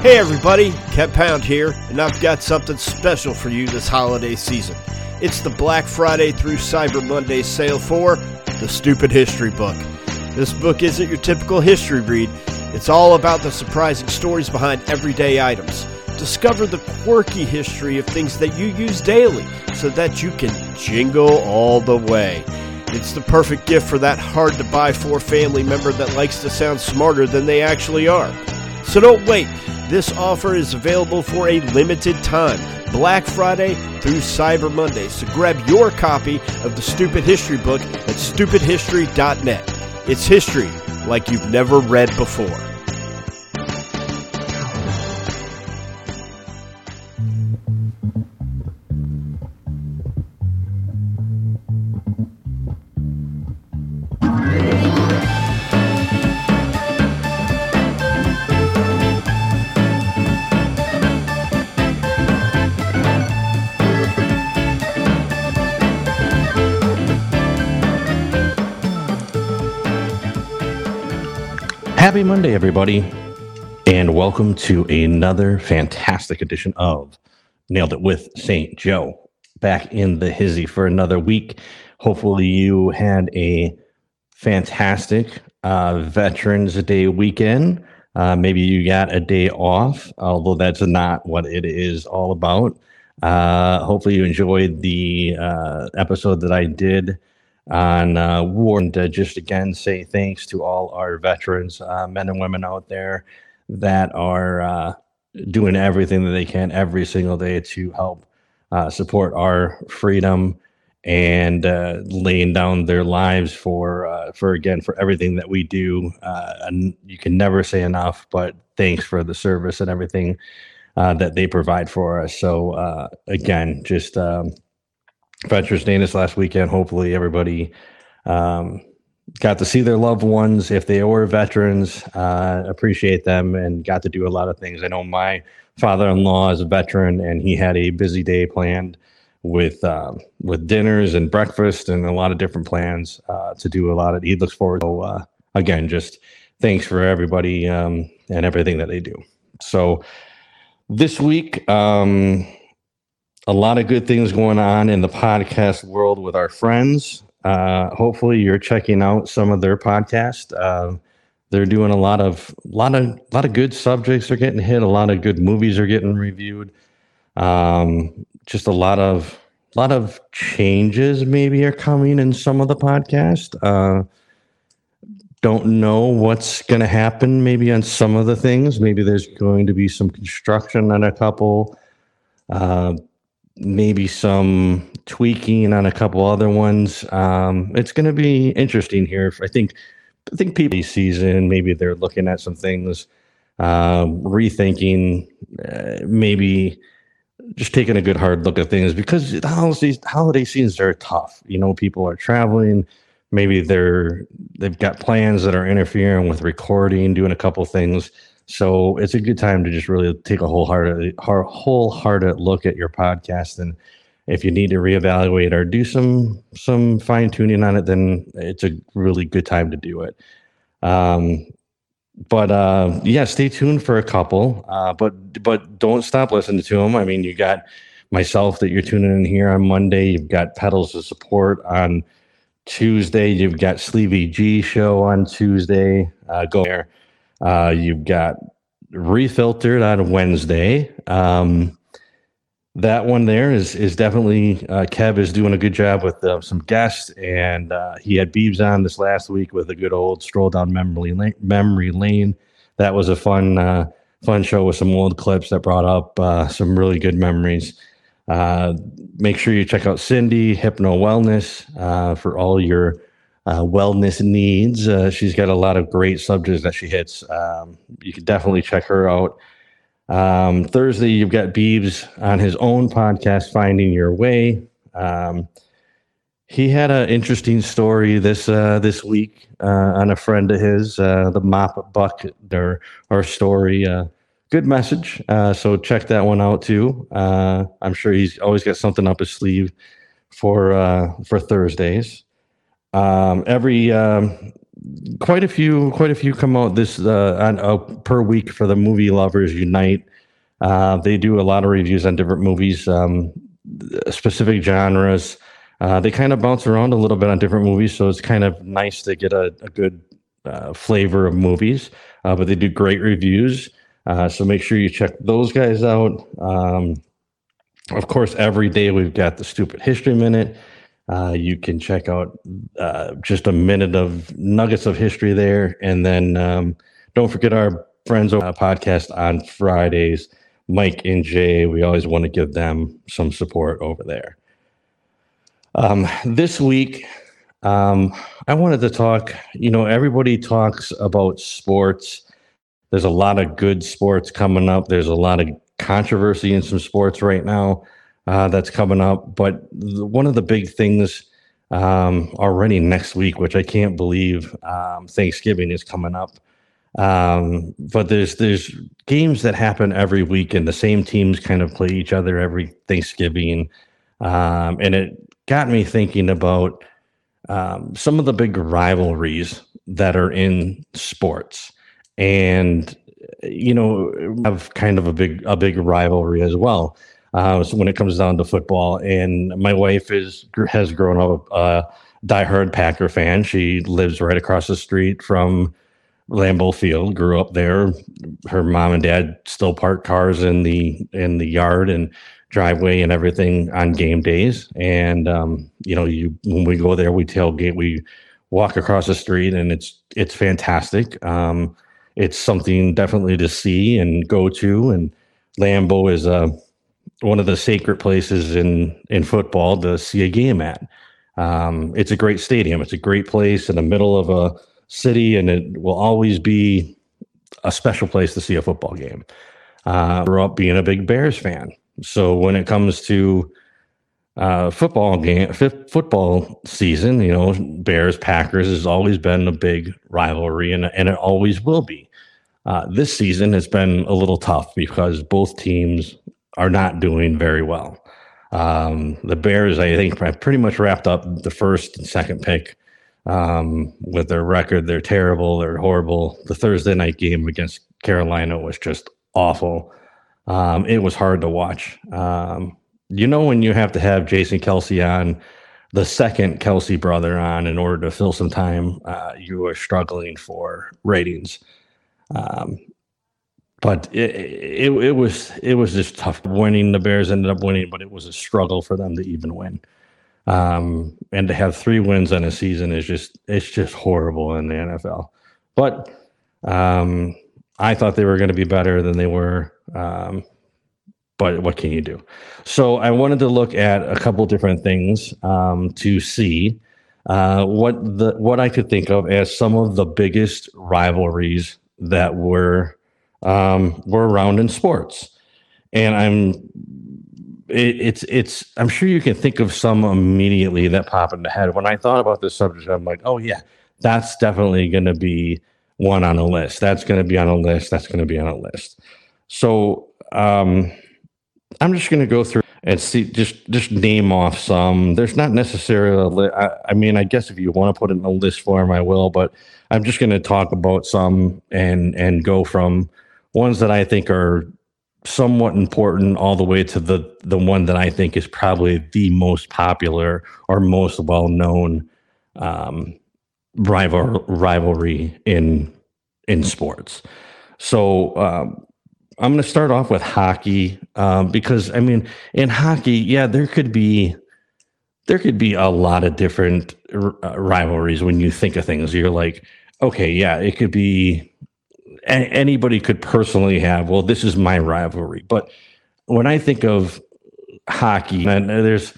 Hey everybody, Kev Pound here, and I've got something special for you this holiday season. It's the Black Friday through Cyber Monday sale for The Stupid History Book. This book isn't your typical history read, it's all about the surprising stories behind everyday items. Discover the quirky history of things that you use daily so that you can jingle all the way. It's the perfect gift for that hard to buy for family member that likes to sound smarter than they actually are. So don't wait. This offer is available for a limited time, Black Friday through Cyber Monday. So grab your copy of the Stupid History book at stupidhistory.net. It's history like you've never read before. Happy Monday, everybody, and welcome to another fantastic edition of Nailed It with St. Joe. Back in the hizzy for another week. Hopefully, you had a fantastic uh, Veterans Day weekend. Uh, maybe you got a day off, although that's not what it is all about. Uh, hopefully, you enjoyed the uh, episode that I did uh, and uh, just again say thanks to all our veterans, uh, men and women out there that are uh, doing everything that they can every single day to help uh, support our freedom and uh, laying down their lives for for again for everything that we do. and you can never say enough, but thanks for the service and everything that they provide for us. So again, just. Um, Veterans Day this last weekend. Hopefully, everybody um, got to see their loved ones if they were veterans. Uh, appreciate them and got to do a lot of things. I know my father-in-law is a veteran, and he had a busy day planned with um, with dinners and breakfast and a lot of different plans uh, to do a lot of. He looks forward. So uh, again, just thanks for everybody um, and everything that they do. So this week. Um, a lot of good things going on in the podcast world with our friends. Uh, hopefully, you're checking out some of their podcast. Uh, they're doing a lot of lot of lot of good subjects are getting hit. A lot of good movies are getting reviewed. Um, just a lot of lot of changes maybe are coming in some of the podcast. Uh, don't know what's going to happen maybe on some of the things. Maybe there's going to be some construction on a couple. Uh, maybe some tweaking on a couple other ones. Um, it's going to be interesting here. I think I think people season maybe they're looking at some things, um, rethinking, uh, maybe just taking a good hard look at things because the holidays holiday seasons are tough. You know, people are traveling. Maybe they're they've got plans that are interfering with recording, doing a couple things. So it's a good time to just really take a wholehearted, wholehearted look at your podcast. And if you need to reevaluate or do some some fine tuning on it, then it's a really good time to do it. Um, but uh, yeah, stay tuned for a couple. Uh, but but don't stop listening to them. I mean, you got myself that you're tuning in here on Monday. You've got pedals of support on Tuesday. You've got Sleevey G show on Tuesday. Uh, go there. Uh, you've got refiltered on Wednesday. Um, that one there is is definitely uh, Kev is doing a good job with uh, some guests, and uh, he had Beebs on this last week with a good old stroll down memory lane. Memory lane. That was a fun uh, fun show with some old clips that brought up uh, some really good memories. Uh, make sure you check out Cindy Hypno Wellness for all your uh, wellness needs. Uh, she's got a lot of great subjects that she hits. Um, you can definitely check her out. Um, Thursday, you've got Beebs on his own podcast, Finding Your Way. Um, he had an interesting story this uh, this week uh, on a friend of his, uh, the Mop Buck, or, or story. Uh, good message. so check that one out too. I'm sure he's always got something up his sleeve for for Thursdays. Um, every um, quite a few, quite a few come out this uh, on, uh, per week for the movie lovers unite. Uh, they do a lot of reviews on different movies, um, specific genres. Uh, they kind of bounce around a little bit on different movies, so it's kind of nice to get a, a good uh, flavor of movies. Uh, but they do great reviews, uh, so make sure you check those guys out. Um, of course, every day we've got the Stupid History Minute. Uh, you can check out uh, just a minute of nuggets of history there, and then um, don't forget our friends on podcast on Fridays. Mike and Jay, we always want to give them some support over there. Um, this week, um, I wanted to talk. You know, everybody talks about sports. There's a lot of good sports coming up. There's a lot of controversy in some sports right now uh, that's coming up. But one of the big things um, already next week, which I can't believe um, Thanksgiving is coming up. Um, but there's there's games that happen every week, and the same teams kind of play each other every Thanksgiving, um, and it got me thinking about um, some of the big rivalries that are in sports, and you know have kind of a big a big rivalry as well. Uh, when it comes down to football, and my wife is has grown up a diehard Packer fan. She lives right across the street from Lambeau Field, grew up there. Her mom and dad still park cars in the in the yard and driveway and everything on game days. And um, you know, you when we go there, we tailgate, we walk across the street, and it's it's fantastic. Um, it's something definitely to see and go to. And Lambeau is uh, one of the sacred places in in football to see a game at. Um, it's a great stadium. It's a great place in the middle of a city, and it will always be a special place to see a football game. Uh, grew up being a big Bears fan, so when it comes to uh, football game, f- football season, you know, Bears Packers has always been a big rivalry, and and it always will be. Uh, this season has been a little tough because both teams are not doing very well. Um, the Bears, I think, pretty much wrapped up the first and second pick um, with their record. They're terrible. They're horrible. The Thursday night game against Carolina was just awful. Um, it was hard to watch. Um, you know, when you have to have Jason Kelce on, the second Kelce brother on in order to fill some time, uh, you are struggling for ratings. Um, but it, it, it was it was just tough winning. The Bears ended up winning, but it was a struggle for them to even win. Um, and to have three wins in a season is just it's just horrible in the NFL. But um, I thought they were going to be better than they were. Um, but what can you do? So I wanted to look at a couple different things um, to see uh, what the what I could think of as some of the biggest rivalries that were um, were around in sports, and I'm it, it's it's I'm sure you can think of some immediately that pop in the head. When I thought about this subject, I'm like, oh yeah, that's definitely going to be one on a list. That's going to be on a list. That's going to be on a list. So um, I'm just going to go through and see just just name off some. There's not necessarily a li- I, I mean, I guess if you want to put it in a list form, I will. But I'm just going to talk about some and and go from ones that I think are somewhat important all the way to the the one that I think is probably the most popular or most well known um, rival rivalry in in sports. So um, I'm going to start off with hockey um, because I mean in hockey, yeah, there could be there could be a lot of different r- uh, rivalries when you think of things. You're like, okay, yeah, it could be anybody could personally have, well, this is my rivalry. But when I think of hockey, and there's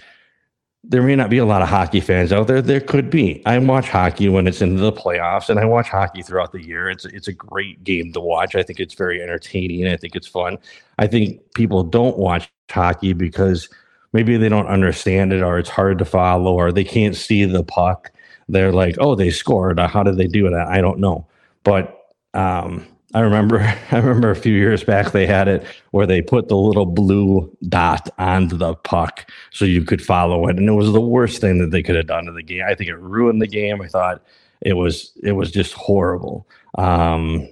there may not be a lot of hockey fans out there. There could be. I watch hockey when it's in the playoffs, and I watch hockey throughout the year. It's it's a great game to watch. I think it's very entertaining. I think it's fun. I think people don't watch hockey because maybe they don't understand it, or it's hard to follow, or they can't see the puck. They're like, "Oh, they scored. How did they do that?" I don't know, but um, I remember I remember a few years back they had it where they put the little blue dot on the puck so you could follow it. And it was the worst thing that they could have done to the game. I think it ruined the game. I thought It was it was just horrible. Um,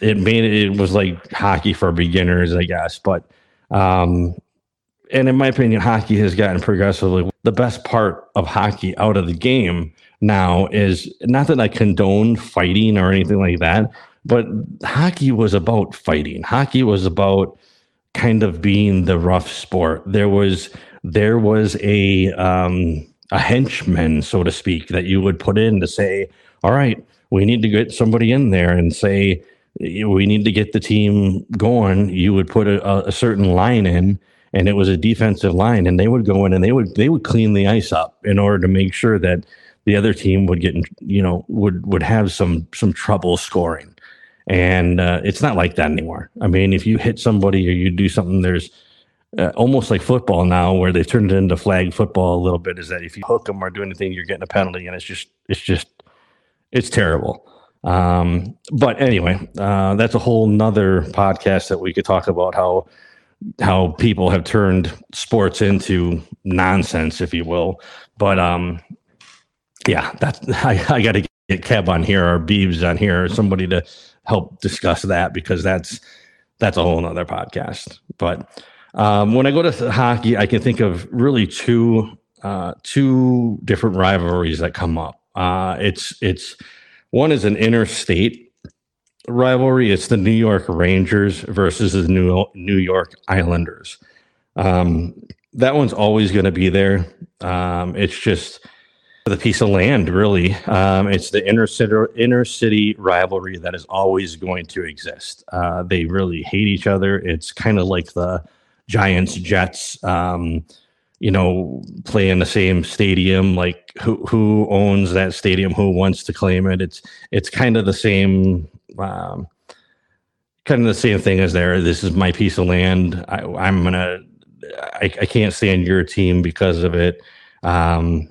it made it, it was like hockey for beginners, I guess. But um, and in my opinion, hockey has gotten progressively the best part of hockey out of the game now is not that I condone fighting or anything like that, but hockey was about fighting. Hockey was about kind of being the rough sport. There was there was a um, a henchman, so to speak, that you would put in to say, "All right, we need to get somebody in there and say we need to get the team going." You would put a, a certain line in, and it was a defensive line, and they would go in and they would they would clean the ice up in order to make sure that the other team would get you know would would have some some trouble scoring and uh, it's not like that anymore. I mean, if you hit somebody or you do something, there's uh, almost like football now, where they've turned it into flag football a little bit. Is that if you hook them or do anything, you're getting a penalty, and it's just it's just it's terrible. Um, but anyway, uh, that's a whole nother podcast that we could talk about how how people have turned sports into nonsense, if you will. But um, yeah, that's I, I got to get Kev on here or Beebs on here or somebody to help discuss that because that's that's a whole nother podcast. But um, when I go to hockey, I can think of really two uh, two different rivalries that come up. Uh, it's it's one is an interstate rivalry. It's the New York Rangers versus the New New York Islanders. Um, that one's always going to be there. Um, it's just the piece of land, really. Um, it's the inner city, inner city rivalry that is always going to exist. Uh, they really hate each other. It's kind of like the Giants Jets, um, you know, play in the same stadium. Like who who owns that stadium? Who wants to claim it? It's it's kind of the same. Um, kind of the same thing as there. This is my piece of land. I, am gonna. I, I can't stand your team because of it. Um,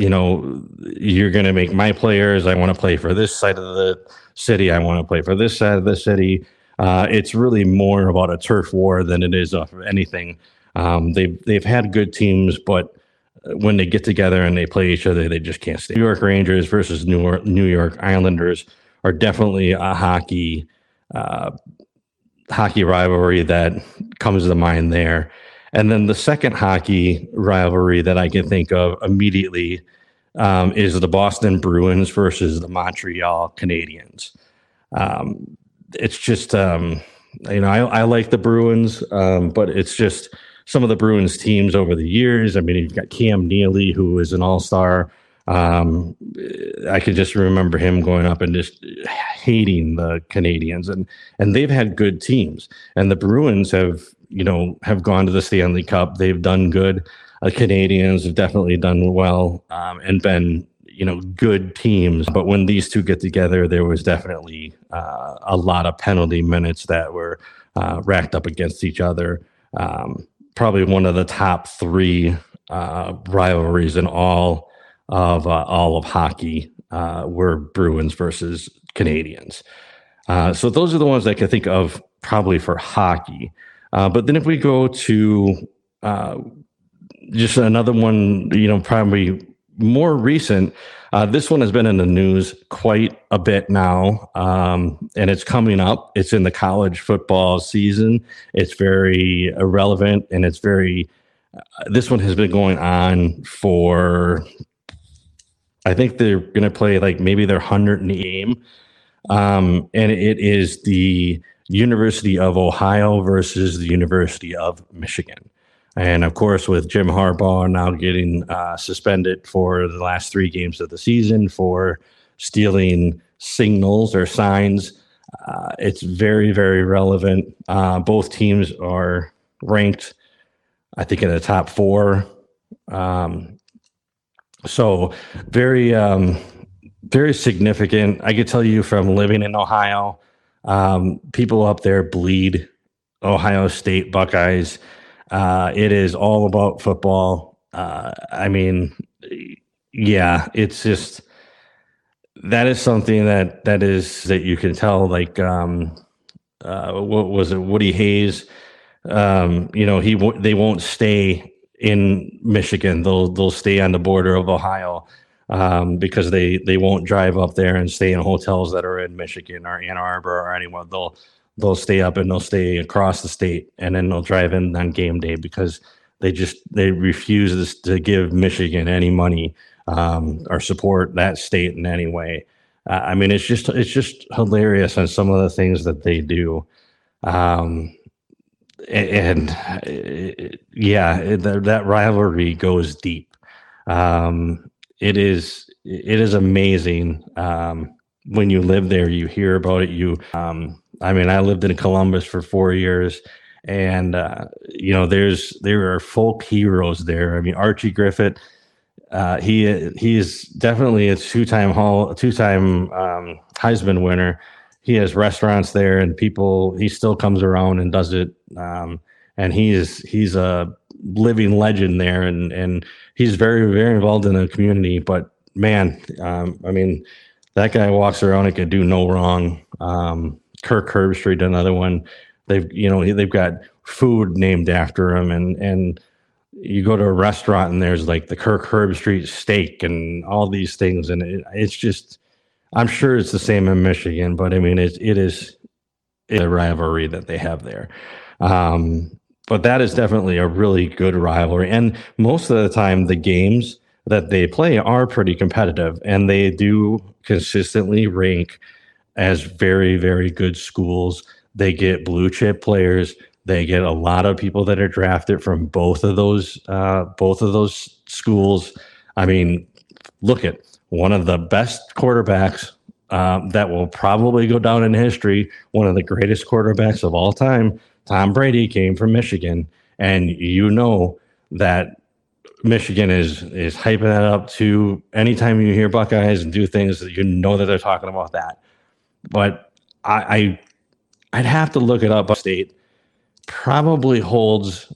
you know, you're going to make my players. I want to play for this side of the city. I want to play for this side of the city. Uh, it's really more about a turf war than it is of anything. Um, they've they've had good teams, but when they get together and they play each other, they just can't stay. New York Rangers versus New York, New York Islanders are definitely a hockey uh, hockey rivalry that comes to mind there. And then the second hockey rivalry that I can think of immediately um, is the Boston Bruins versus the Montreal Canadiens. Um, it's just, um, you know, I, I, like the Bruins, um, but it's just some of the Bruins teams over the years. I mean, you've got Cam Neely, who is an all star. Um, I can just remember him going up and just hating the Canadiens, and and they've had good teams, and the Bruins have you know, have gone to the Stanley Cup. They've done good. The uh, Canadiens have definitely done well um, and been, you know, good teams. But when these two get together, there was definitely uh, a lot of penalty minutes that were uh, racked up against each other. Um, probably one of the top three uh, rivalries in all of uh, all of hockey uh, were Bruins versus Canadiens. so those are the ones I can think of probably for hockey. Uh, but then if we go to uh, just another one, you know, probably more recent, uh, this one has been in the news quite a bit now, um, and it's coming up. It's in the college football season. It's very irrelevant, and it's very. Uh, this one has been going on for. I think they're going to play like maybe their hundred game, um, and it is the University of Ohio versus the University of Michigan. And of course, with Jim Harbaugh now getting uh, suspended for the last three games of the season for stealing signals or signs, uh, it's very, very relevant. Uh, both teams are ranked, I think, in the top four. Um, so, very, um, very significant. I could tell you from living in Ohio um, people up there bleed Ohio State Buckeyes. Uh, it is all about football. Uh, I mean, yeah, it's just that is something that that is that you can tell. Like, um, uh, what was it? Woody Hayes. Um, you know, he they won't stay in Michigan. They'll they'll stay on the border of Ohio. Um, because they they won't drive up there and stay in hotels that are in Michigan or Ann Arbor or anywhere. They'll they'll stay up and they'll stay across the state and then they'll drive in on game day because they just they refuse to give Michigan any money um, or support that state in any way. Uh, I mean, it's just it's just hilarious on some of the things that they do. Um, and, and yeah, that, that rivalry goes deep. Um, it is it is amazing. Um, when you live there, you hear about it. You, um, I mean, I lived in Columbus for four years, and uh, you know, there's there are folk heroes there. I mean, Archie Griffith. Uh, he he is definitely a two-time hall two-time um, Heisman winner. He has restaurants there, and people. He still comes around and does it. Um, and he is he's a living legend there, and and he's very very involved in the community. But man, um, I mean, that guy walks around and can do no wrong. Um, Kirk Herbstreit, another one. They've you know they've got food named after him, and and you go to a restaurant and there's like the Kirk Herbstreit steak and all these things, and it, it's just. I'm sure it's the same in Michigan, but I mean it it is a rivalry that they have there. Um, but that is definitely a really good rivalry. And most of the time, the games that they play are pretty competitive and they do consistently rank as very, very good schools. They get blue chip players. They get a lot of people that are drafted from both of those uh, both of those schools. I mean, look at one of the best quarterbacks um, that will probably go down in history, one of the greatest quarterbacks of all time, Tom Brady came from Michigan, and you know that Michigan is is hyping that up to anytime you hear Buckeyes and do things you know that they're talking about that. But I, I would have to look it up. State probably holds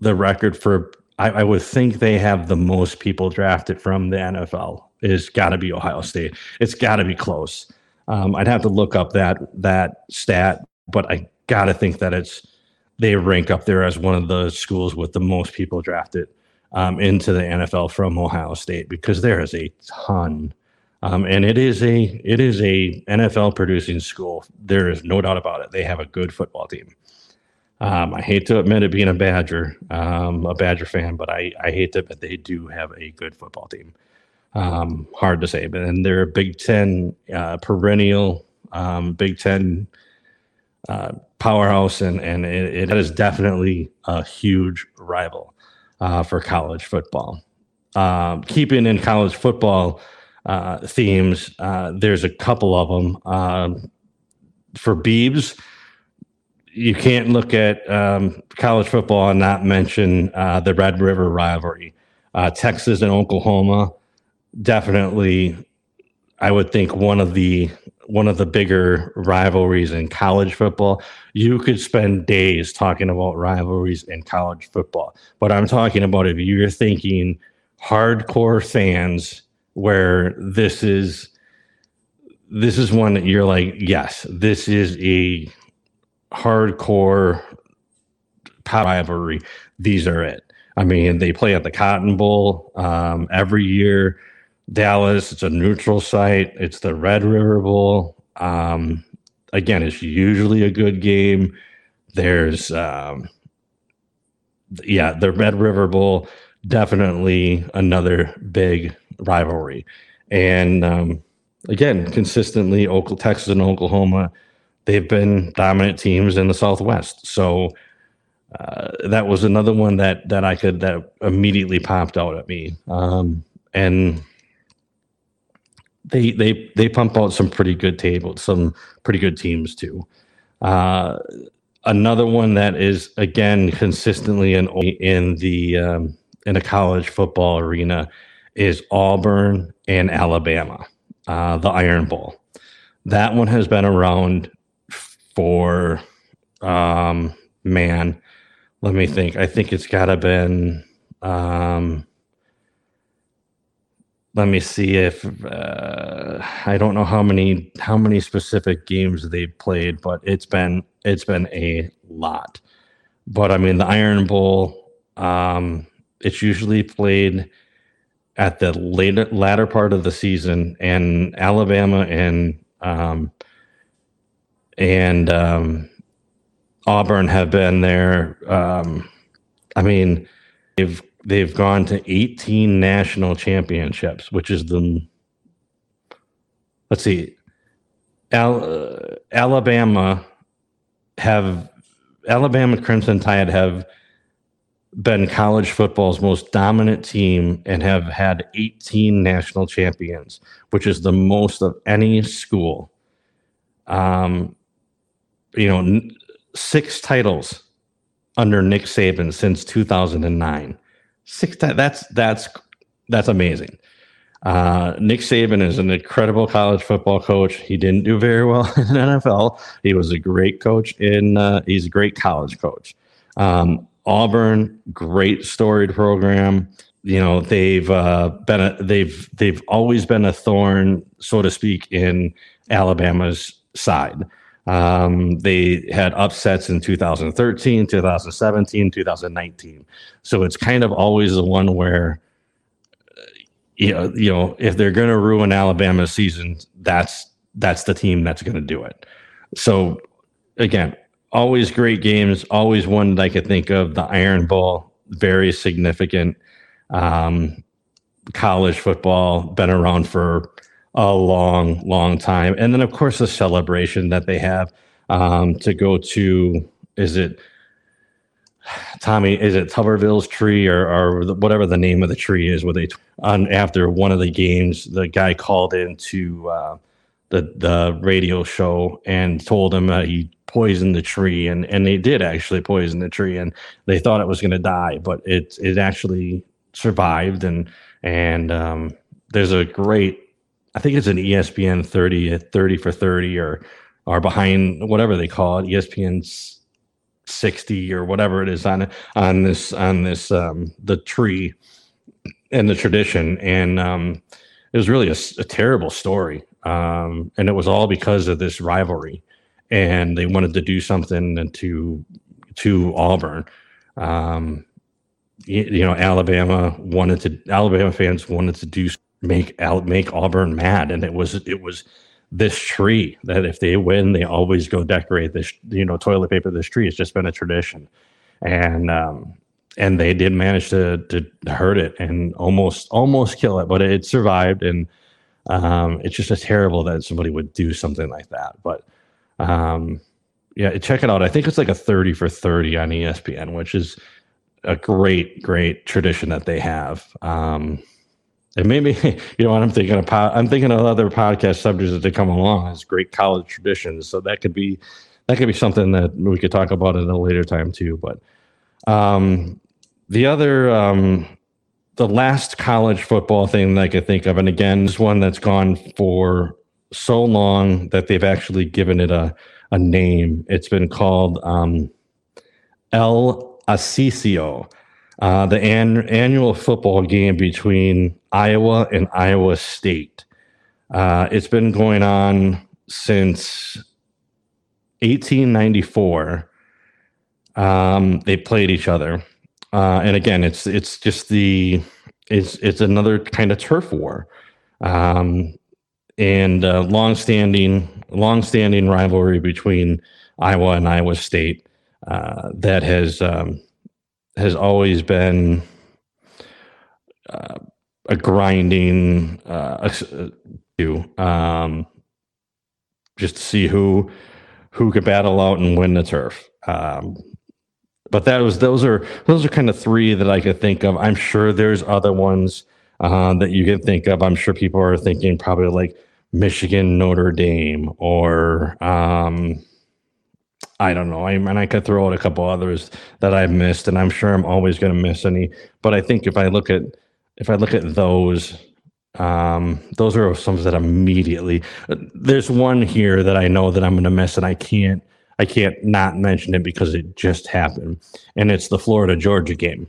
the record for. I, I would think they have the most people drafted from the NFL. Is got to be Ohio State. It's got to be close. Um, I'd have to look up that that stat, but I got to think that it's they rank up there as one of the schools with the most people drafted um, into the NFL from Ohio State because there is a ton, um, and it is a it is a NFL producing school. There is no doubt about it. They have a good football team. Um, I hate to admit it being a Badger, um, a Badger fan, but I, I hate to admit they do have a good football team. Um, hard to say, but and they're a Big Ten uh, perennial um, Big Ten uh, powerhouse, and and it, it is definitely a huge rival uh, for college football. Um, keeping in college football uh, themes, uh, there's a couple of them. Um, for Beebs, you can't look at um, college football and not mention uh, the Red River rivalry. Uh, Texas and Oklahoma, definitely, I would think one of the one of the bigger rivalries in college football. You could spend days talking about rivalries in college football, but I'm talking about if you're thinking hardcore fans, where this is this is one that you're like, yes, this is a hardcore rivalry. These are it. I mean, they play at the Cotton Bowl um, every year. Dallas. It's a neutral site. It's the Red River Bowl. Um, again, it's usually a good game. There's, um, yeah, the Red River Bowl, definitely another big rivalry. And um, again, consistently, Texas and Oklahoma, they've been dominant teams in the Southwest. So uh, that was another one that that I could that immediately popped out at me. Um, and they they they pump out some pretty good tables, some pretty good teams too. Uh, another one that is again consistently in in the um, in a college football arena is Auburn and Alabama, uh, the Iron Bowl. That one has been around for um, man. Let me think. I think it's got to been um, let me see if uh, I don't know how many how many specific games they've played, but it's been it's been a lot. But I mean, the Iron Bowl, um, it's usually played at the later latter part of the season, and Alabama and um, and um, Auburn have been there. Um, I mean, they've they've gone to 18 national championships, which is the let's see, Al, uh, Alabama have Alabama Crimson Tide have been college football's most dominant team and have had 18 national champions, which is the most of any school. Um, you know, six titles under Nick Saban since 2009. Six. That's that's that's amazing. Uh, Nick Saban is an incredible college football coach. He didn't do very well in NFL. He was a great coach in. Uh, he's a great college coach. Um, Auburn, great storied program. You know they've uh, been a, they've they've always been a thorn, so to speak, in Alabama's side. Um, they had upsets in 2013, 2017, 2019. So it's kind of always the one where, uh, you know, you know, if they're going to ruin Alabama's season, that's that's the team that's going to do it. So again, always great games. Always one that I could think of. The Iron Bowl, very significant. Um, college football, been around for a long, long time. And then, of course, the celebration that they have um, to go to. Is it Tommy? Is it Tuberville's tree or, or whatever the name of the tree is? Where they on after one of the games, the guy called into uh, the the radio show and told him that he poisoned the tree, and and they did actually poison the tree, and they thought it was going to die, but it it actually survived, and and um, there's a great I think it's an ESPN 30, 30 for 30 or or behind whatever they call it, ESPN 60 or whatever it is on on this on this um the tree and the tradition. And um it was really a, a terrible story. Um and it was all because of this rivalry. And they wanted to do something to to Auburn. Um you, you know Alabama wanted to Alabama fans wanted to do make out make Auburn mad, and it was it was this tree that if they win, they always go decorate this you know toilet paper this tree. It's just been a tradition, and um, and they did manage to to hurt it and almost almost kill it, but it survived, and um, it's just a terrible that somebody would do something like that, but. Um, yeah, check it out. I think it's like a 30 for 30 on ESPN, which is a great, great tradition that they have. Um, and maybe you know what I'm thinking of. I'm thinking of other podcast subjects that they come along as great college traditions. So that could be that could be something that we could talk about at a later time too. But um, the other um, the last college football thing that I could think of, and again, is one that's gone for so long that they've actually given it a a name. It's been called um, El Asisio uh, the an- annual football game between Iowa and Iowa State. Uh, it's been going on since 1894. Um, they played each other, uh, and again, it's it's just the it's it's another kind of turf war, um, and uh, long-standing long-standing rivalry between Iowa and Iowa State uh, that has um, has always been uh, a grinding uh, to um, just to see who who could battle out and win the turf. Um, but that was those are those are kind of three that I could think of. I'm sure there's other ones uh, that you can think of. I'm sure people are thinking probably like Michigan, Notre Dame, or um, I don't know. I mean, I could throw out a couple others that I've missed, and I'm sure I'm always going to miss any. But I think if I look at if I look at those, um, those are some that immediately. There's one here that I know that I'm going to miss, and I can't I can't not mention it because it just happened, and it's the Florida Georgia game.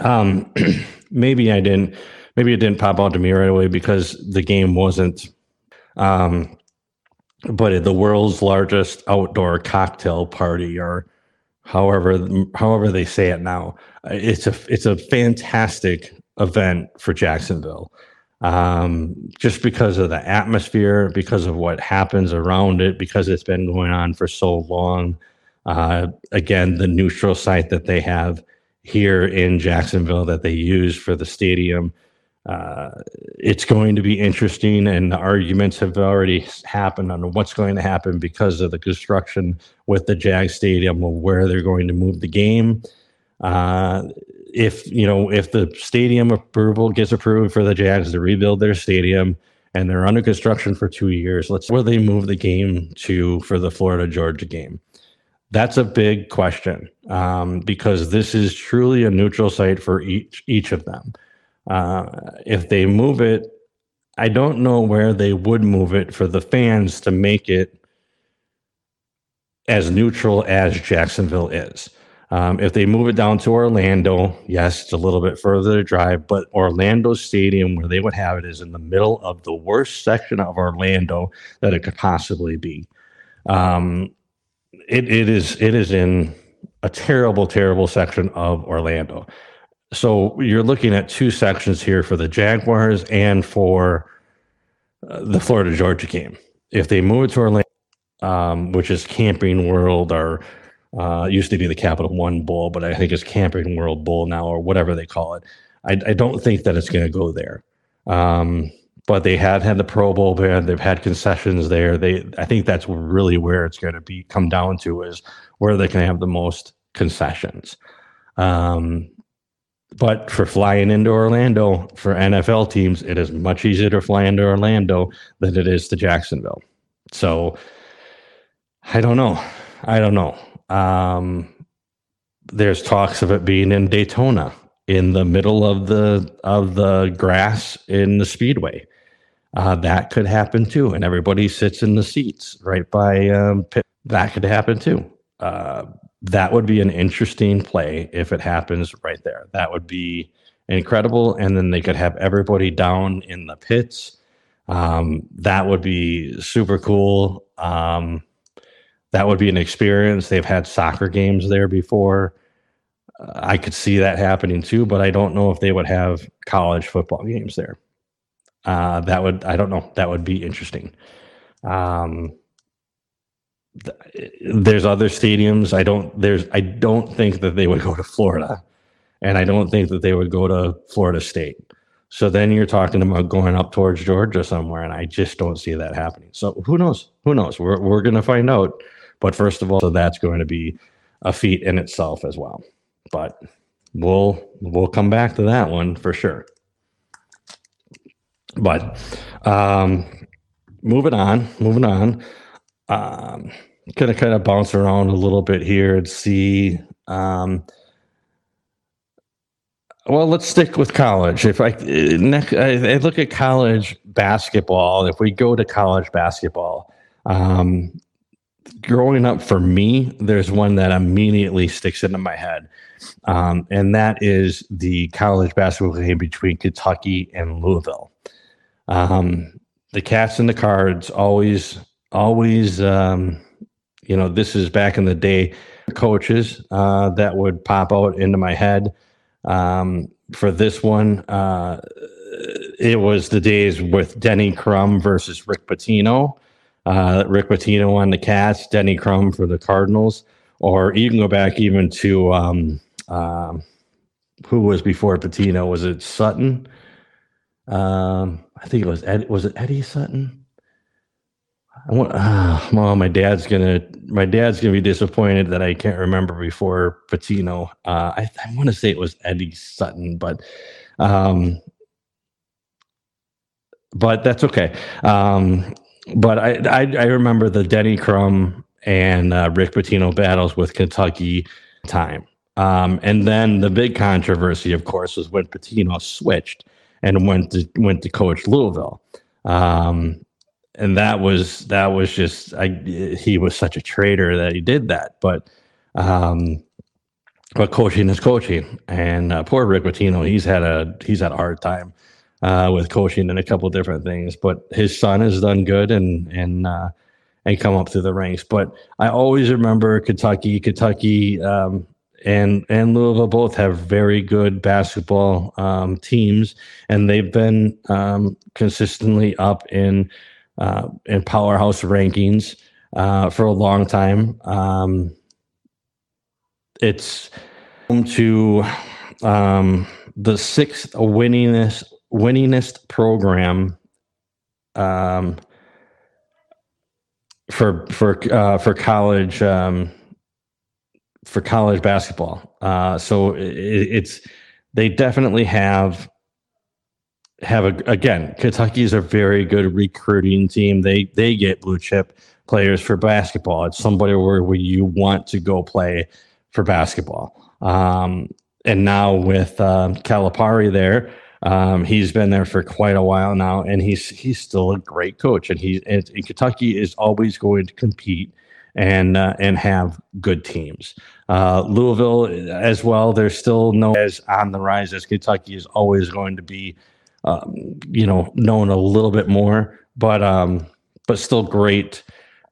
Um, maybe I didn't. Maybe it didn't pop out to me right away because the game wasn't. Um, but the world's largest outdoor cocktail party or however however they say it now it's a it's a fantastic event for Jacksonville. Um, just because of the atmosphere, because of what happens around it, because it's been going on for so long. Uh, again, the neutral site that they have here in Jacksonville that they use for the stadium. Uh, it's going to be interesting, and the arguments have already happened on what's going to happen because of the construction with the Jag Stadium, of where they're going to move the game. Uh, if you know if the stadium approval gets approved for the Jags to rebuild their stadium, and they're under construction for two years, let's where they move the game to for the Florida Georgia game. That's a big question um, because this is truly a neutral site for each each of them. Uh, if they move it, I don't know where they would move it for the fans to make it as neutral as Jacksonville is. Um, if they move it down to Orlando, yes, it's a little bit further to drive, but Orlando Stadium, where they would have it, is in the middle of the worst section of Orlando that it could possibly be. Um, it, it is it is in a terrible, terrible section of Orlando. So you're looking at two sections here for the Jaguars and for uh, the Florida Georgia game. If they move to Orlando, um, which is Camping World or uh, used to be the Capital One Bowl, but I think it's Camping World Bowl now or whatever they call it. I, I don't think that it's going to go there. Um, but they have had the Pro Bowl there. They've had concessions there. They, I think that's really where it's going to be come down to is where they can have the most concessions. Um, but for flying into Orlando for NFL teams, it is much easier to fly into Orlando than it is to Jacksonville. So I don't know. I don't know. Um, there's talks of it being in Daytona in the middle of the of the grass in the speedway. Uh, that could happen too, and everybody sits in the seats right by um, pit. That could happen too. Uh, that would be an interesting play if it happens right there. That would be incredible. And then they could have everybody down in the pits. Um, that would be super cool. Um, that would be an experience. They've had soccer games there before. Uh, I could see that happening too, but I don't know if they would have college football games there. Uh, that would, I don't know, that would be interesting. Um, there's other stadiums. I don't there's I don't think that they would go to Florida, and I don't think that they would go to Florida State. So then you're talking about going up towards Georgia somewhere, and I just don't see that happening. So who knows? Who knows? We're we're to find out. But first of all, so that's going to be a feat in itself as well. But we'll we'll come back to that one for sure. But um, moving on, moving on um, gonna kind of bounce around a little bit here and see. Um, well, let's stick with college. If I, next, I, look at college basketball, if we go to college basketball, um, growing up for me, there's one that immediately sticks into my head, um, and that is the college basketball game between Kentucky and Louisville. Um, the Cats and the Cards always always, um, you know, this is back in the day, coaches uh, that would pop out into my head. Um, for this one, uh, it was the days with Denny Crum versus Rick Pitino. Uh, Rick Pitino on the Cats, Denny Crum for the Cardinals, or you can go back even to um, uh, who was before Pitino? Was it Sutton? Um, I think it was Ed, was it Eddie Sutton? I want, uh, well, my dad's gonna my dad's gonna be disappointed that I can't remember before Pitino. Uh, I, I want to say it was Eddie Sutton, but um, but that's okay. Um, but I, I, I remember the Denny Crum and uh, Rick Pitino battles with Kentucky time. Um, and then the big controversy, of course, was when Pitino switched and went to went to coach Louisville. Um, and that was that was just I, he was such a traitor that he did that. But um, but coaching is coaching, and uh, poor Rick Pitino, he's had a he's had a hard time uh, with coaching and a couple different things. But his son has done good and and uh, and come up through the ranks. But I always remember Kentucky. Kentucky, um, and and Louisville both have very good basketball um, teams, and they've been um, consistently up in uh, in powerhouse rankings uh, for a long time. Um, it's home to um, the sixth winningest winningest program um, for for uh, for college um, for college basketball. Uh, so it, it's they definitely have have a again. Kentucky is a very good recruiting team. They they get blue chip players for basketball. It's somebody where, where you want to go play for basketball. Um, and now with um, Calipari there, um, he's been there for quite a while now, and he's he's still a great coach. And he and, and Kentucky is always going to compete and uh, and have good teams. Uh, Louisville as well. They're still known as on the rise as Kentucky is always going to be, um, you know, known a little bit more, but um, but still great.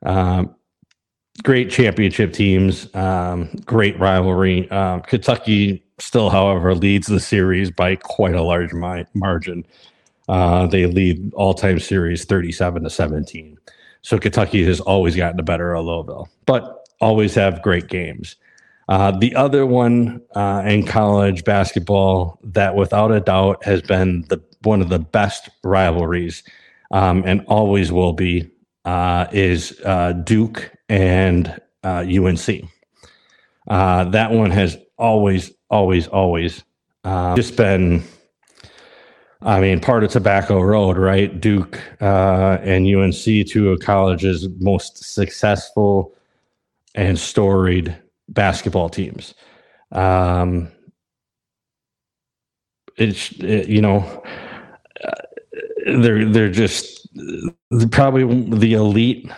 Um, great championship teams, um, great rivalry. Um, Kentucky still, however, leads the series by quite a large mi- margin. Uh, they lead all-time series 37 to 17. So Kentucky has always gotten the better of Louisville, but always have great games. Uh, the other one uh, in college basketball that, without a doubt, has been the one of the best rivalries um, and always will be uh, is uh, Duke and UNC. Uh, that one has always, always, always uh, just been. I mean, part of Tobacco Road, right? Duke uh, and UNC, two of college's most successful and storied basketball teams. Um, it's it, you know uh, they're they're just probably the elite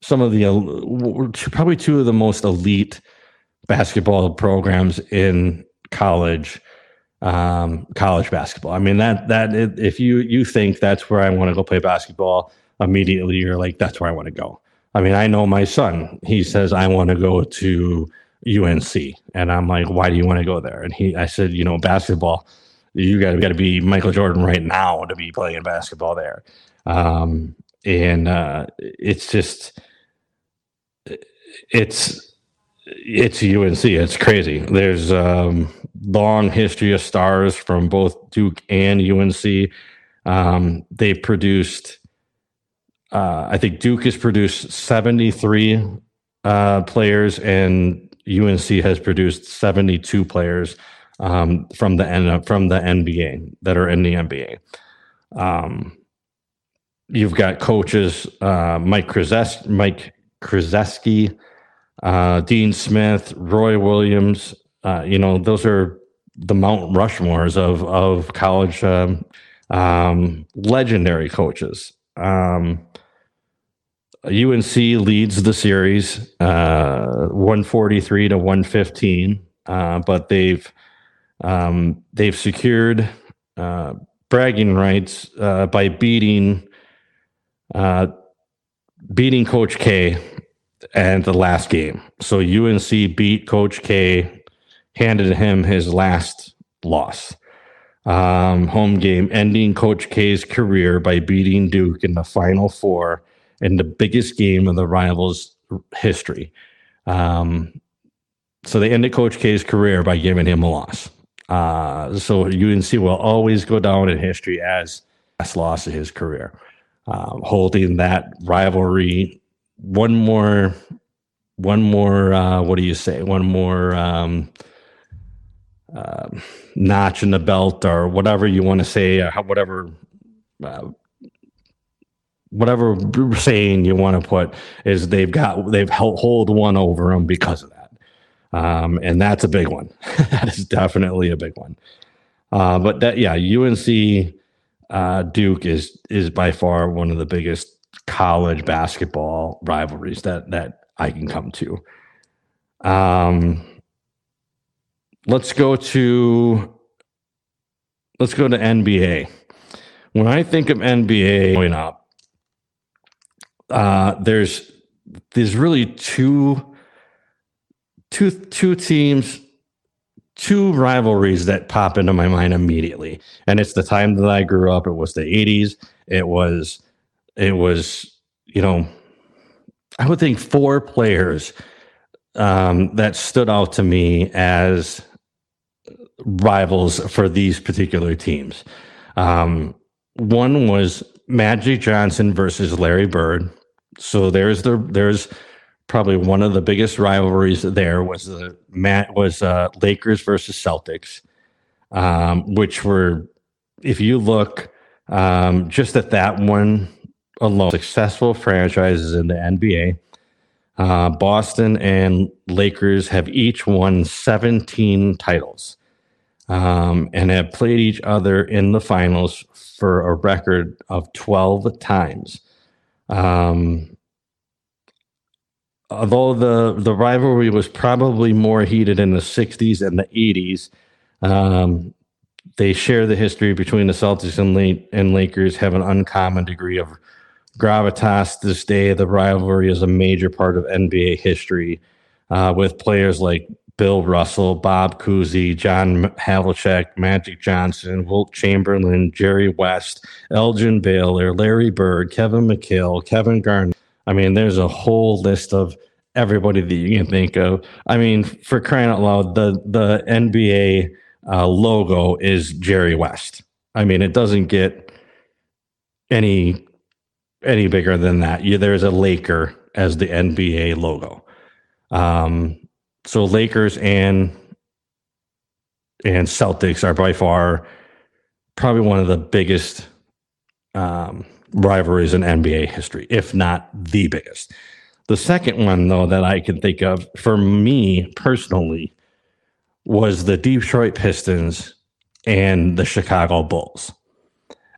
some of the probably two of the most elite basketball programs in college um, college basketball. I mean that that if you you think that's where I want to go play basketball, immediately you're like that's where I want to go. I mean, I know my son. He says I want to go to UNC, and I'm like, why do you want to go there? And he, I said, you know, basketball. You got to be Michael Jordan right now to be playing basketball there. Um, and uh, it's just it's it's UNC. It's crazy. There's um, long history of stars from both Duke and UNC. Um, they produced, uh, I think Duke has produced 73 uh, players, and UNC has produced 72 players um, from the N- from the NBA that are in the NBA. Um, you've got coaches uh, Mike Krzyzewski, Mike Krzyzewski, uh, Dean Smith, Roy Williams. Uh, you know, those are the Mount Rushmores of of college um, um, legendary coaches. Um, UNC leads the series uh, 143 to 115, uh, but they've um, they've secured uh, bragging rights uh, by beating uh, beating Coach K and the last game. So UNC beat Coach K, handed him his last loss. Um, home game, ending Coach K's career by beating Duke in the Final Four in the biggest game of the rivals' history. Um, so they ended Coach K's career by giving him a loss. Uh, so UNC will always go down in history as last loss of his career. Uh, holding that rivalry one more one more uh, what do you say? One more um, uh, notch in the belt or whatever you want to say or whatever uh, whatever saying you want to put is they've got they've held, hold one over them because of that um, and that's a big one that is definitely a big one uh, but that yeah unc uh, Duke is is by far one of the biggest college basketball rivalries that that I can come to. Um, let's go to let's go to NBA. When I think of NBA going up, uh, there's there's really two two two teams two rivalries that pop into my mind immediately, and it's the time that I grew up. It was the '80s. It was, it was, you know, I would think four players um, that stood out to me as rivals for these particular teams. Um, one was Magic Johnson versus Larry Bird. So there's the there's probably one of the biggest rivalries there was the Matt was uh, Lakers versus Celtics, um, which were if you look um, just at that one alone, successful franchises in the NBA. Uh, Boston and Lakers have each won 17 titles um, and have played each other in the finals for a record of 12 times. Um, although the, the rivalry was probably more heated in the 60s and the 80s, um, they share the history between the Celtics and, late, and Lakers, have an uncommon degree of gravitas this day. The rivalry is a major part of NBA history, uh, with players like Bill Russell, Bob Cousy, John Havlicek, Magic Johnson, Wilt Chamberlain, Jerry West, Elgin Baylor, Larry Bird, Kevin McHale, Kevin Garnett. I mean, there's a whole list of everybody that you can think of. I mean, for crying out loud, the the NBA uh, logo is Jerry West. I mean, it doesn't get any any bigger than that. You, there's a Laker as the NBA logo. Um, so Lakers and and Celtics are by far probably one of the biggest um, rivalries in NBA history, if not the biggest. The second one, though, that I can think of for me personally was the Detroit Pistons and the Chicago Bulls.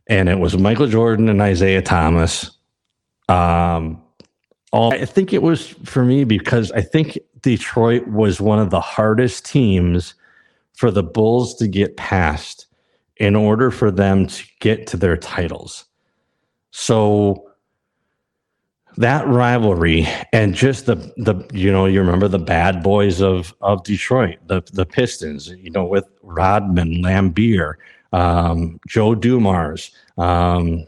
And it was Michael Jordan and Isiah Thomas. Um, all, I think it was for me because I think Detroit was one of the hardest teams for the Bulls to get past in order for them to get to their titles. So that rivalry and just the the you know you remember the bad boys of of Detroit the the Pistons you know with Rodman Laimbeer um, Joe Dumars um,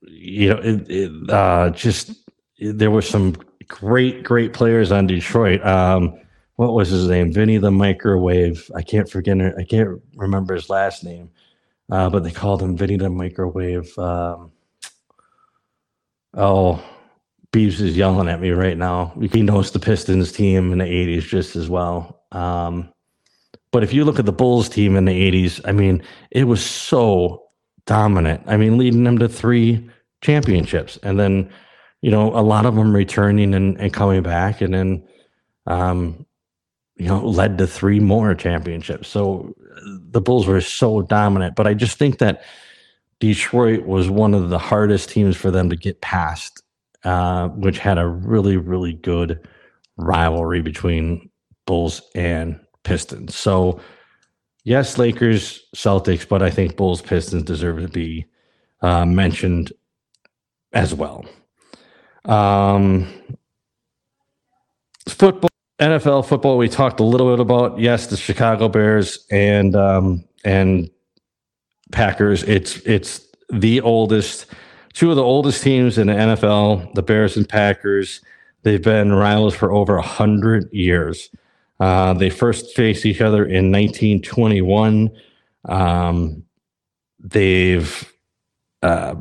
you know it, it, uh, just there were some great, great players on Detroit. Um, what was his name? Vinny the Microwave. I can't forget. I can't remember his last name, uh, but they called him Vinny the Microwave. Um, oh, Beebs is yelling at me right now. He knows the Pistons team in the '80s just as well. Um, but if you look at the Bulls team in the '80s, I mean, it was so dominant. I mean, leading them to three championships, and then you know, a lot of them returning and, and coming back, and then, um, you know, led to three more championships. So the Bulls were so dominant, but I just think that Detroit was one of the hardest teams for them to get past, uh, which had a really, really good rivalry between Bulls and Pistons. So, yes, Lakers, Celtics, but I think Bulls, Pistons deserve to be uh, mentioned as well. Um, football, NFL football. We talked a little bit about yes, the Chicago Bears and um, and Packers. It's it's the oldest, two of the oldest teams in the NFL. The Bears and Packers. They've been rivals for over a hundred years. Uh, they first faced each other in 1921. Um, they've uh,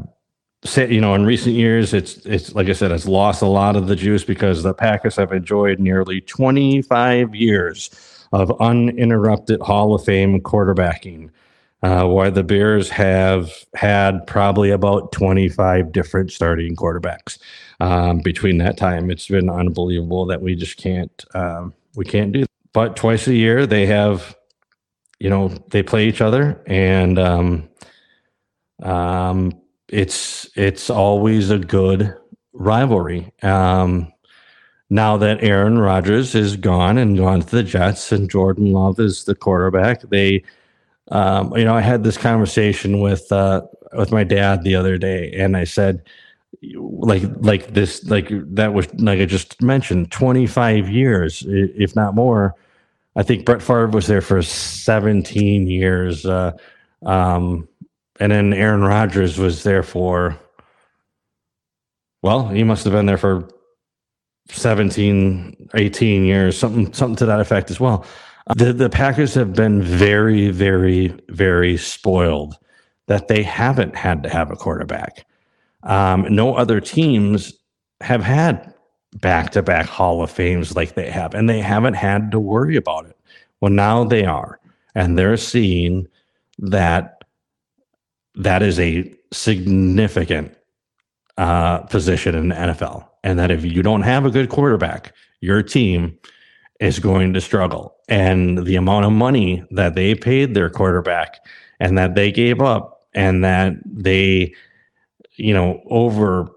you know, in recent years, it's it's like I said, it's lost a lot of the juice because the Packers have enjoyed nearly 25 years of uninterrupted Hall of Fame quarterbacking, uh, while the Bears have had probably about 25 different starting quarterbacks um, between that time. It's been unbelievable that we just can't um, we can't do. That. But twice a year, they have, you know, they play each other and. Um, um, it's it's always a good rivalry. Um, now that Aaron Rodgers is gone and gone to the Jets and Jordan Love is the quarterback, they, um, you know, I had this conversation with uh, with my dad the other day, and I said, like like this like that was like I just mentioned, twenty five years, if not more, I think Brett Favre was there for 17 years. Uh, um, and then Aaron Rodgers was there for, well, he must have been there for 17, 18 years, something, something to that effect as well. The, the Packers have been very, very, very spoiled that they haven't had to have a quarterback. Um, no other teams have had back to back Hall of Fames like they have, and they haven't had to worry about it. Well, now they are, and they're seeing that that is a significant uh, position in the NFL, and that if you don't have a good quarterback, your team is going to struggle. And the amount of money that they paid their quarterback and that they gave up, and that they, you know, over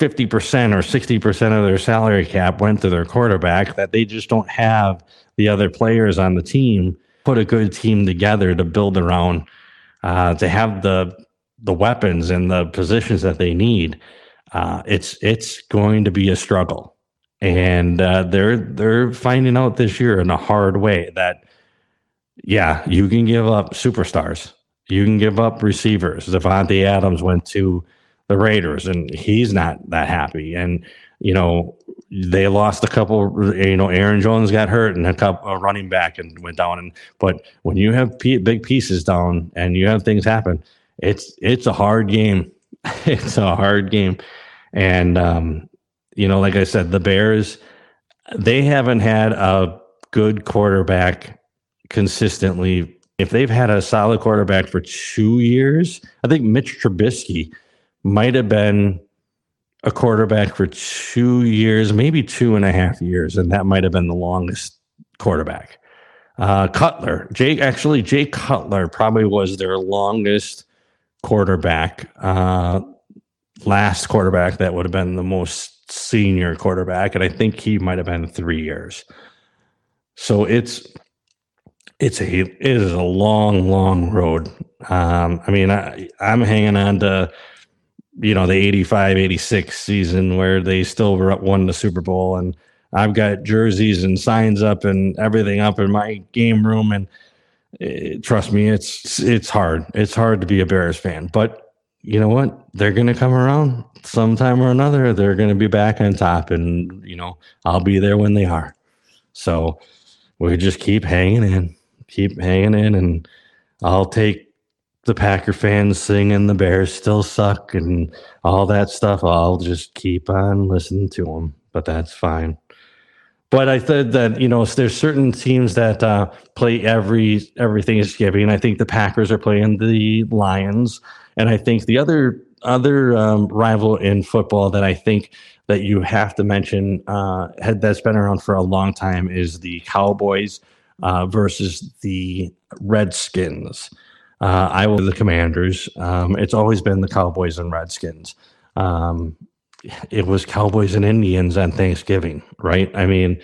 50% or 60% of their salary cap went to their quarterback, that they just don't have the other players on the team put a good team together to build around, uh, to have the the weapons and the positions that they need. Uh, it's it's going to be a struggle, and uh, they're they're finding out this year in a hard way that yeah, you can give up superstars, you can give up receivers. Davante Adams went to the Raiders, and he's not that happy. And you know they lost a couple. You know, Aaron Jones got hurt, and a couple a running back and went down. And but when you have p- big pieces down and you have things happen, it's it's a hard game. it's a hard game, and um, you know, like I said, the Bears they haven't had a good quarterback consistently. If they've had a solid quarterback for two years, I think Mitch Trubisky might have been a quarterback for two years, maybe two and a half years, and that might have been the longest quarterback. Uh, Cutler, Jake, actually, Jay Cutler probably was their longest quarterback. Uh, last quarterback that would have been the most senior quarterback, and I think he might have been three years. So it's it's a it is a long, long road. Um, I mean, I, I'm hanging on to you know the 85 86 season where they still won the super bowl and i've got jerseys and signs up and everything up in my game room and it, trust me it's it's hard it's hard to be a bears fan but you know what they're going to come around sometime or another they're going to be back on top and you know i'll be there when they are so we just keep hanging in keep hanging in and i'll take the Packer fans singing the Bears still suck and all that stuff. I'll just keep on listening to them, but that's fine. But I said that you know there's certain teams that uh, play every everything is giving. I think the Packers are playing the Lions, and I think the other other um, rival in football that I think that you have to mention uh, that's been around for a long time is the Cowboys uh, versus the Redskins. Uh, I was the Commanders. Um, it's always been the Cowboys and Redskins. Um, it was Cowboys and Indians on Thanksgiving, right? I mean,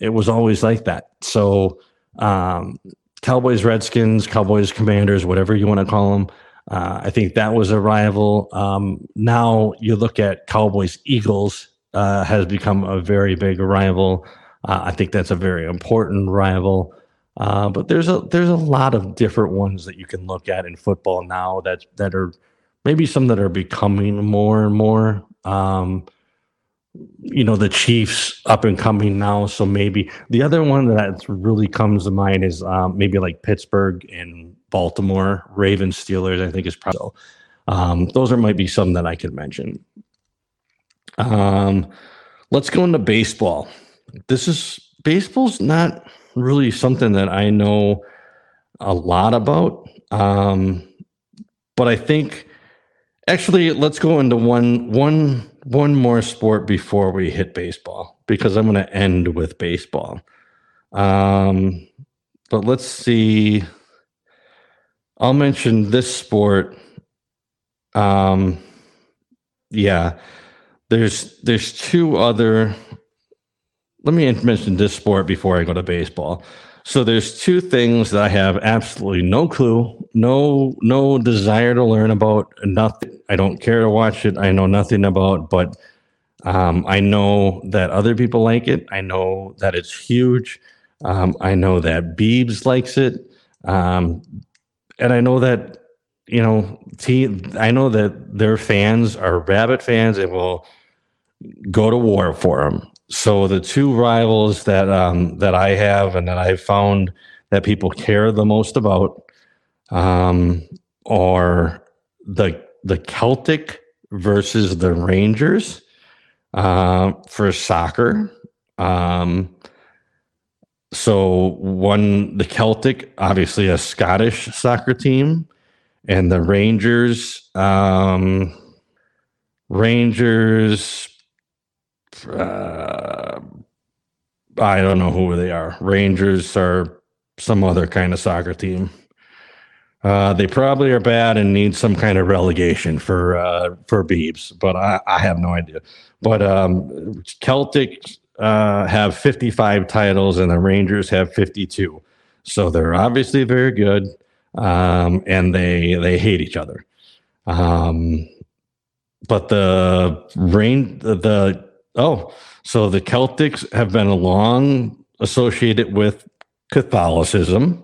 it was always like that. So, um, Cowboys, Redskins, Cowboys, Commanders, whatever you want to call them. Uh, I think that was a rival. Um, now you look at Cowboys, Eagles uh, has become a very big rival. Uh, I think that's a very important rival. Uh, but there's a there's a lot of different ones that you can look at in football now that that are maybe some that are becoming more and more. Um, you know the Chiefs up and coming now, so maybe the other one that really comes to mind is um, maybe like Pittsburgh and Baltimore Ravens Steelers. I think is probably. Um, those are might be some that I could mention. Um, let's go into baseball. This is baseball's not really something that I know a lot about. Um, but I think actually let's go into one one one more sport before we hit baseball because I'm going to end with baseball. Um, but let's see. I'll mention this sport. Um, yeah, there's there's two other let me mention this sport before I go to baseball. So there's two things that I have absolutely no clue, no no desire to learn about, nothing. I don't care to watch it. I know nothing about, but um, I know that other people like it. I know that it's huge. Um, I know that Beebs likes it. Um, and I know that, you know, T, I know that their fans are rabbit fans and will go to war for them. So the two rivals that um, that I have and that I've found that people care the most about um, are the the Celtic versus the Rangers uh, for soccer. Um, so one the Celtic, obviously a Scottish soccer team, and the Rangers, um, Rangers. Uh, I don't know who they are. Rangers are some other kind of soccer team. Uh, they probably are bad and need some kind of relegation for uh, for Beebs, but I, I have no idea. But um, Celtic uh, have 55 titles and the Rangers have 52, so they're obviously very good, um, and they they hate each other. Um, but the rain the, the oh, so the Celtics have been long associated with Catholicism,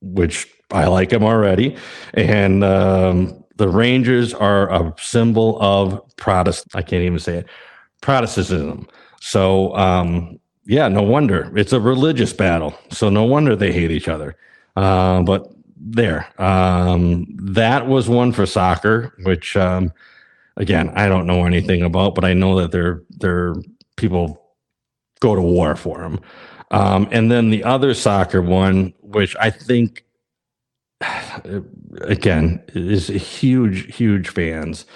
which I like them already. And um, the Rangers are a symbol of Protestant. I can't even say it. Protestantism. So um, yeah, no wonder it's a religious battle. So no wonder they hate each other. Uh, but there, um, that was one for soccer, which um, again I don't know anything about, but I know that they're they're people go to war for them. Um, and then the other soccer one, which I think again is huge, huge fans.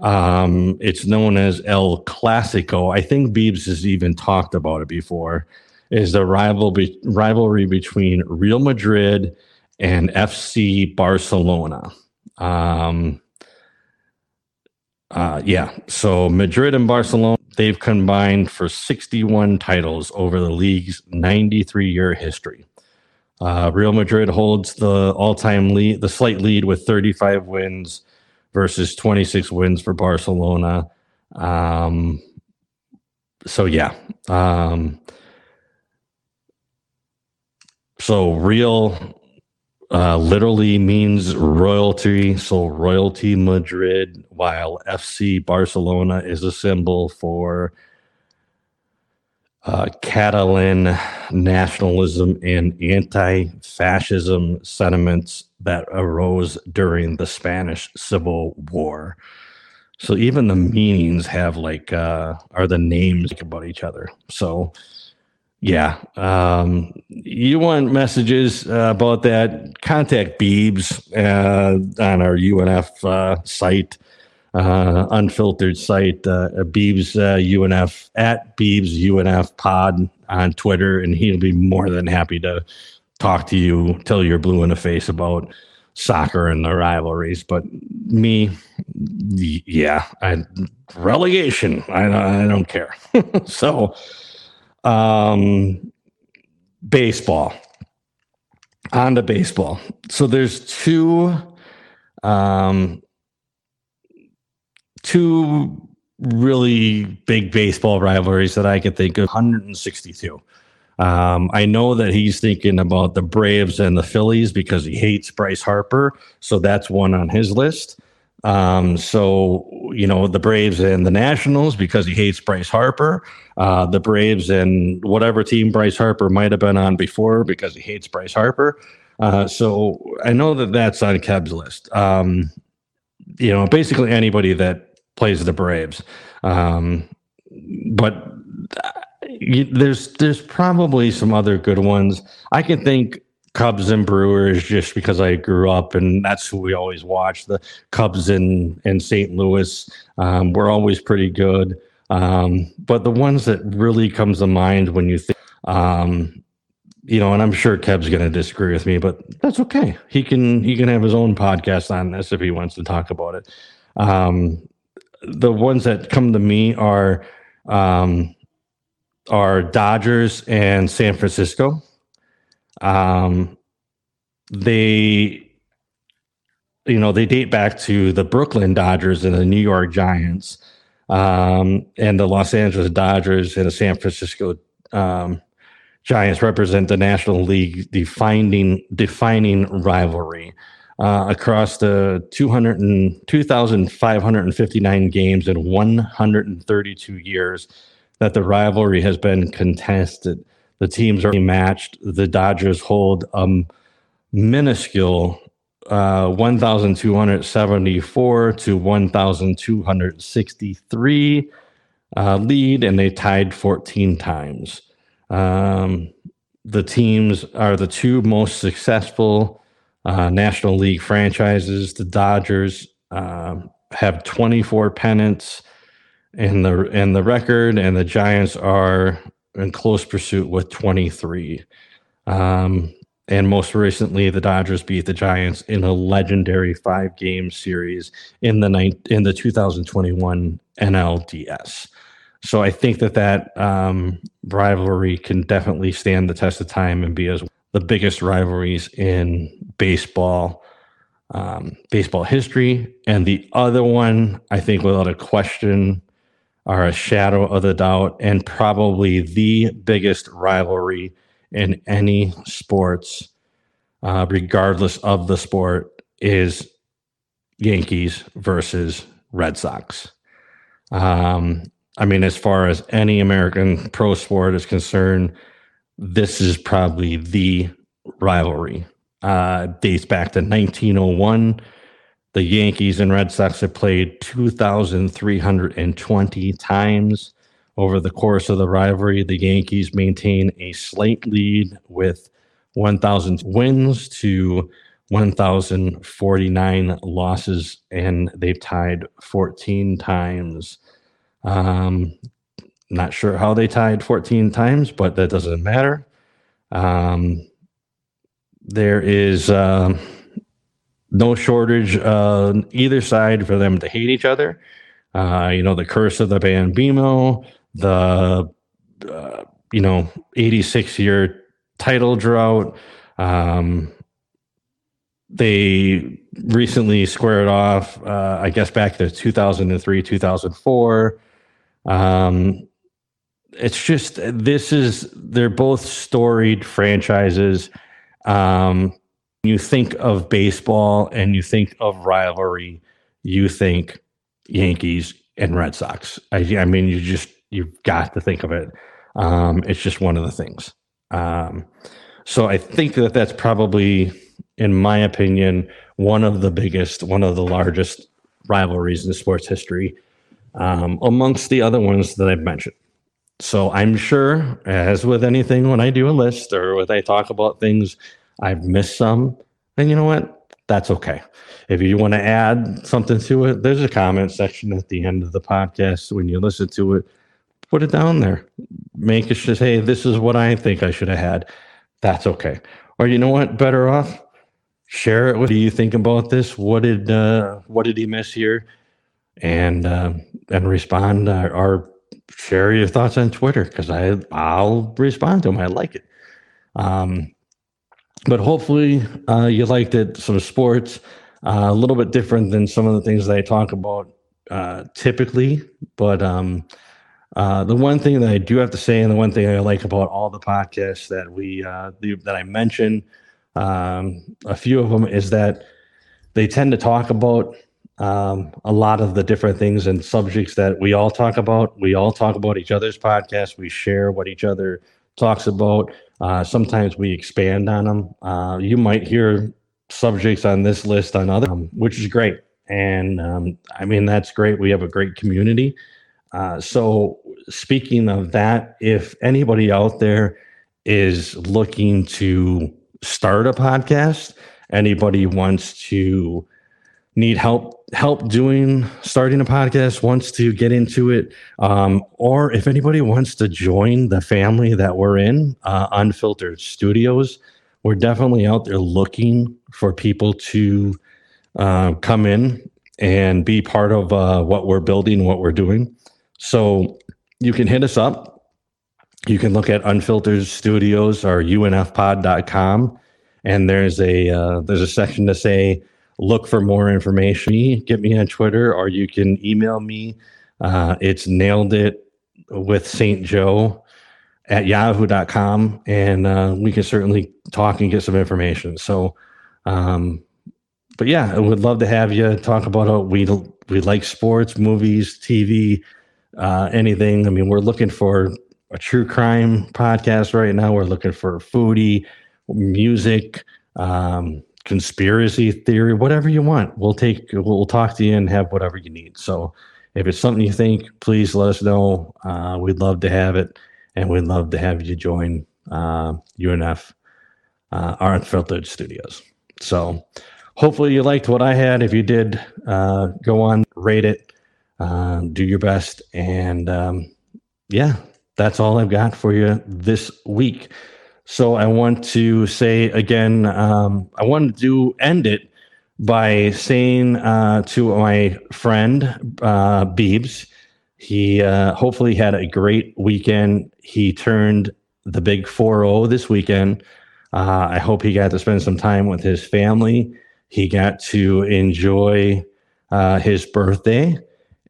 Um, it's known as El Clasico. I think Beebs has even talked about it before. Is the rival be- rivalry between Real Madrid and FC Barcelona? Um, uh, yeah, so Madrid and Barcelona they've combined for 61 titles over the league's 93 year history. Uh, Real Madrid holds the all-time lead, the slight lead with 35 wins versus 26 wins for Barcelona. Um, so yeah, um, so Real uh, literally means royalty. So royalty Madrid, while FC Barcelona is a symbol for uh, Catalan nationalism and anti fascism sentiments that arose during the Spanish Civil War. So even the meanings have like, uh, are the names about each other. So, yeah. Um, you want messages uh, about that? Contact Beebs uh, on our UNF uh, site uh, unfiltered site, uh, Beebs uh, UNF at Beebs UNF Pod on Twitter, and he'll be more than happy to talk to you till you're blue in the face about soccer and the rivalries. But me, yeah, I, relegation. I, I don't care. so, um, baseball. On to baseball. So there's two um, two really big baseball rivalries that I could think of 162. Um, I know that he's thinking about the Braves and the Phillies because he hates Bryce Harper. So that's one on his list. Um, so, you know, the Braves and the Nationals because he hates Bryce Harper. Uh, the Braves and whatever team Bryce Harper might have been on before because he hates Bryce Harper. Uh, so I know that that's on Kev's list. Um, you know, basically anybody that plays the Braves. Um, but uh, there's there's probably some other good ones. I can think Cubs and Brewers just because I grew up and that's who we always watch. The Cubs in in St. Louis um, were always pretty good. Um, but the ones that really comes to mind when you think, um, you know, and I'm sure Kev's going to disagree with me, but that's okay. He can he can have his own podcast on this if he wants to talk about it. Um, the ones that come to me are um, are Dodgers and San Francisco. Um, they, you know, they date back to the Brooklyn Dodgers and the New York Giants, um, and the Los Angeles Dodgers and the San Francisco um, Giants represent the National League defining defining rivalry. Uh, across the 200 and 2,559 games in 132 years that the rivalry has been contested. The teams are matched. The Dodgers hold a minuscule uh, 1,274 to 1,263 uh, lead, and they tied 14 times. Um, the teams are the two most successful uh, National League franchises. The Dodgers uh, have 24 pennants in the in the record, and the Giants are in close pursuit with 23. Um, and most recently, the Dodgers beat the Giants in a legendary five game series in the night in the 2021 NLDS. So I think that that um, rivalry can definitely stand the test of time and be as the biggest rivalries in baseball, um, baseball history. And the other one, I think, without a question, are a shadow of the doubt and probably the biggest rivalry in any sports, uh, regardless of the sport, is Yankees versus Red Sox. Um, I mean, as far as any American pro sport is concerned, this is probably the rivalry. Uh, dates back to 1901. The Yankees and Red Sox have played 2,320 times. Over the course of the rivalry, the Yankees maintain a slight lead with 1,000 wins to 1,049 losses, and they've tied 14 times. Um, not sure how they tied 14 times, but that doesn't matter. Um, there is uh, no shortage on either side for them to hate each other. Uh, you know, the curse of the Bambino, the uh, you know 86 year title drought. Um, they recently squared off, uh, I guess, back to 2003, 2004. Um, it's just this is they're both storied franchises. Um, you think of baseball and you think of rivalry, you think Yankees and Red Sox. I, I mean, you just you've got to think of it. Um, it's just one of the things. Um, so I think that that's probably, in my opinion, one of the biggest, one of the largest rivalries in sports history, um, amongst the other ones that I've mentioned. So I'm sure, as with anything, when I do a list or when I talk about things, I've missed some. And you know what? That's okay. If you want to add something to it, there's a comment section at the end of the podcast when you listen to it put it down there. Make it just, hey, this is what I think I should have had. That's okay. Or you know what? Better off share it. What do you think about this? What did uh, what did he miss here? And uh, and respond uh, or share your thoughts on Twitter because I I'll respond to them. I like it. Um, but hopefully uh, you liked it. Some sports, uh, a little bit different than some of the things that I talk about uh, typically, but um, uh, the one thing that I do have to say, and the one thing I like about all the podcasts that we uh, that I mentioned, um, a few of them is that they tend to talk about um, a lot of the different things and subjects that we all talk about. We all talk about each other's podcasts. We share what each other talks about. Uh, sometimes we expand on them. Uh, you might hear subjects on this list on other, um, which is great. And um, I mean, that's great. We have a great community. Uh, so, speaking of that, if anybody out there is looking to start a podcast, anybody wants to need help help doing starting a podcast wants to get into it um, or if anybody wants to join the family that we're in uh, unfiltered studios we're definitely out there looking for people to uh, come in and be part of uh, what we're building what we're doing so you can hit us up. You can look at Unfiltered Studios or unfpod.com. And there's a uh, there's a section to say look for more information. Get me on Twitter or you can email me. Uh, it's nailed it with St. Joe at yahoo.com and uh, we can certainly talk and get some information. So, um, but yeah, I would love to have you talk about how we we like sports, movies, TV, uh, anything. I mean, we're looking for a true crime podcast right now. We're looking for foodie, music, um, conspiracy theory, whatever you want. We'll take, we'll talk to you and have whatever you need. So if it's something you think, please let us know. Uh, we'd love to have it, and we'd love to have you join uh, UNF, uh, our unfiltered studios. So hopefully you liked what I had. If you did, uh, go on, rate it, uh, do your best, and um, yeah, that's all I've got for you this week. So I want to say again, um, I wanted to end it by saying uh, to my friend uh, Beebs, he uh, hopefully had a great weekend. He turned the big 4 0 this weekend. Uh, I hope he got to spend some time with his family. He got to enjoy uh, his birthday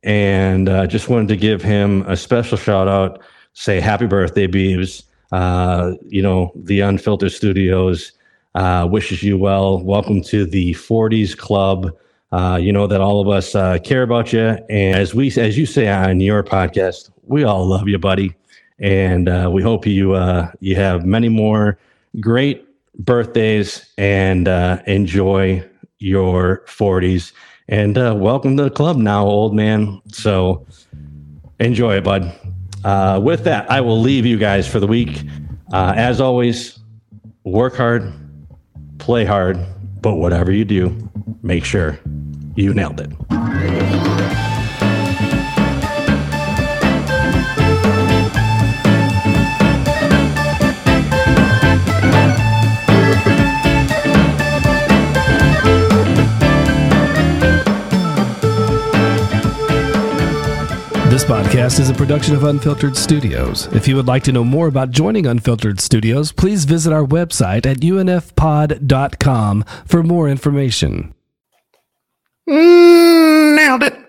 and uh, just wanted to give him a special shout out say happy birthday, Beebs. Uh, you know, the Unfiltered Studios uh, wishes you well. Welcome to the 40s Club. Uh, you know that all of us uh, care about you, and as we, as you say on your podcast, we all love you, buddy, and uh, we hope you uh, you have many more great birthdays and uh, enjoy your 40s. And uh, welcome to the club now, old man. So enjoy it, bud. Uh, with that, I will leave you guys for the week. Uh, as always, work hard, play hard, but whatever you do, make sure you nailed it. This podcast is a production of Unfiltered Studios. If you would like to know more about joining Unfiltered Studios, please visit our website at unfpod.com for more information. Mm, nailed it.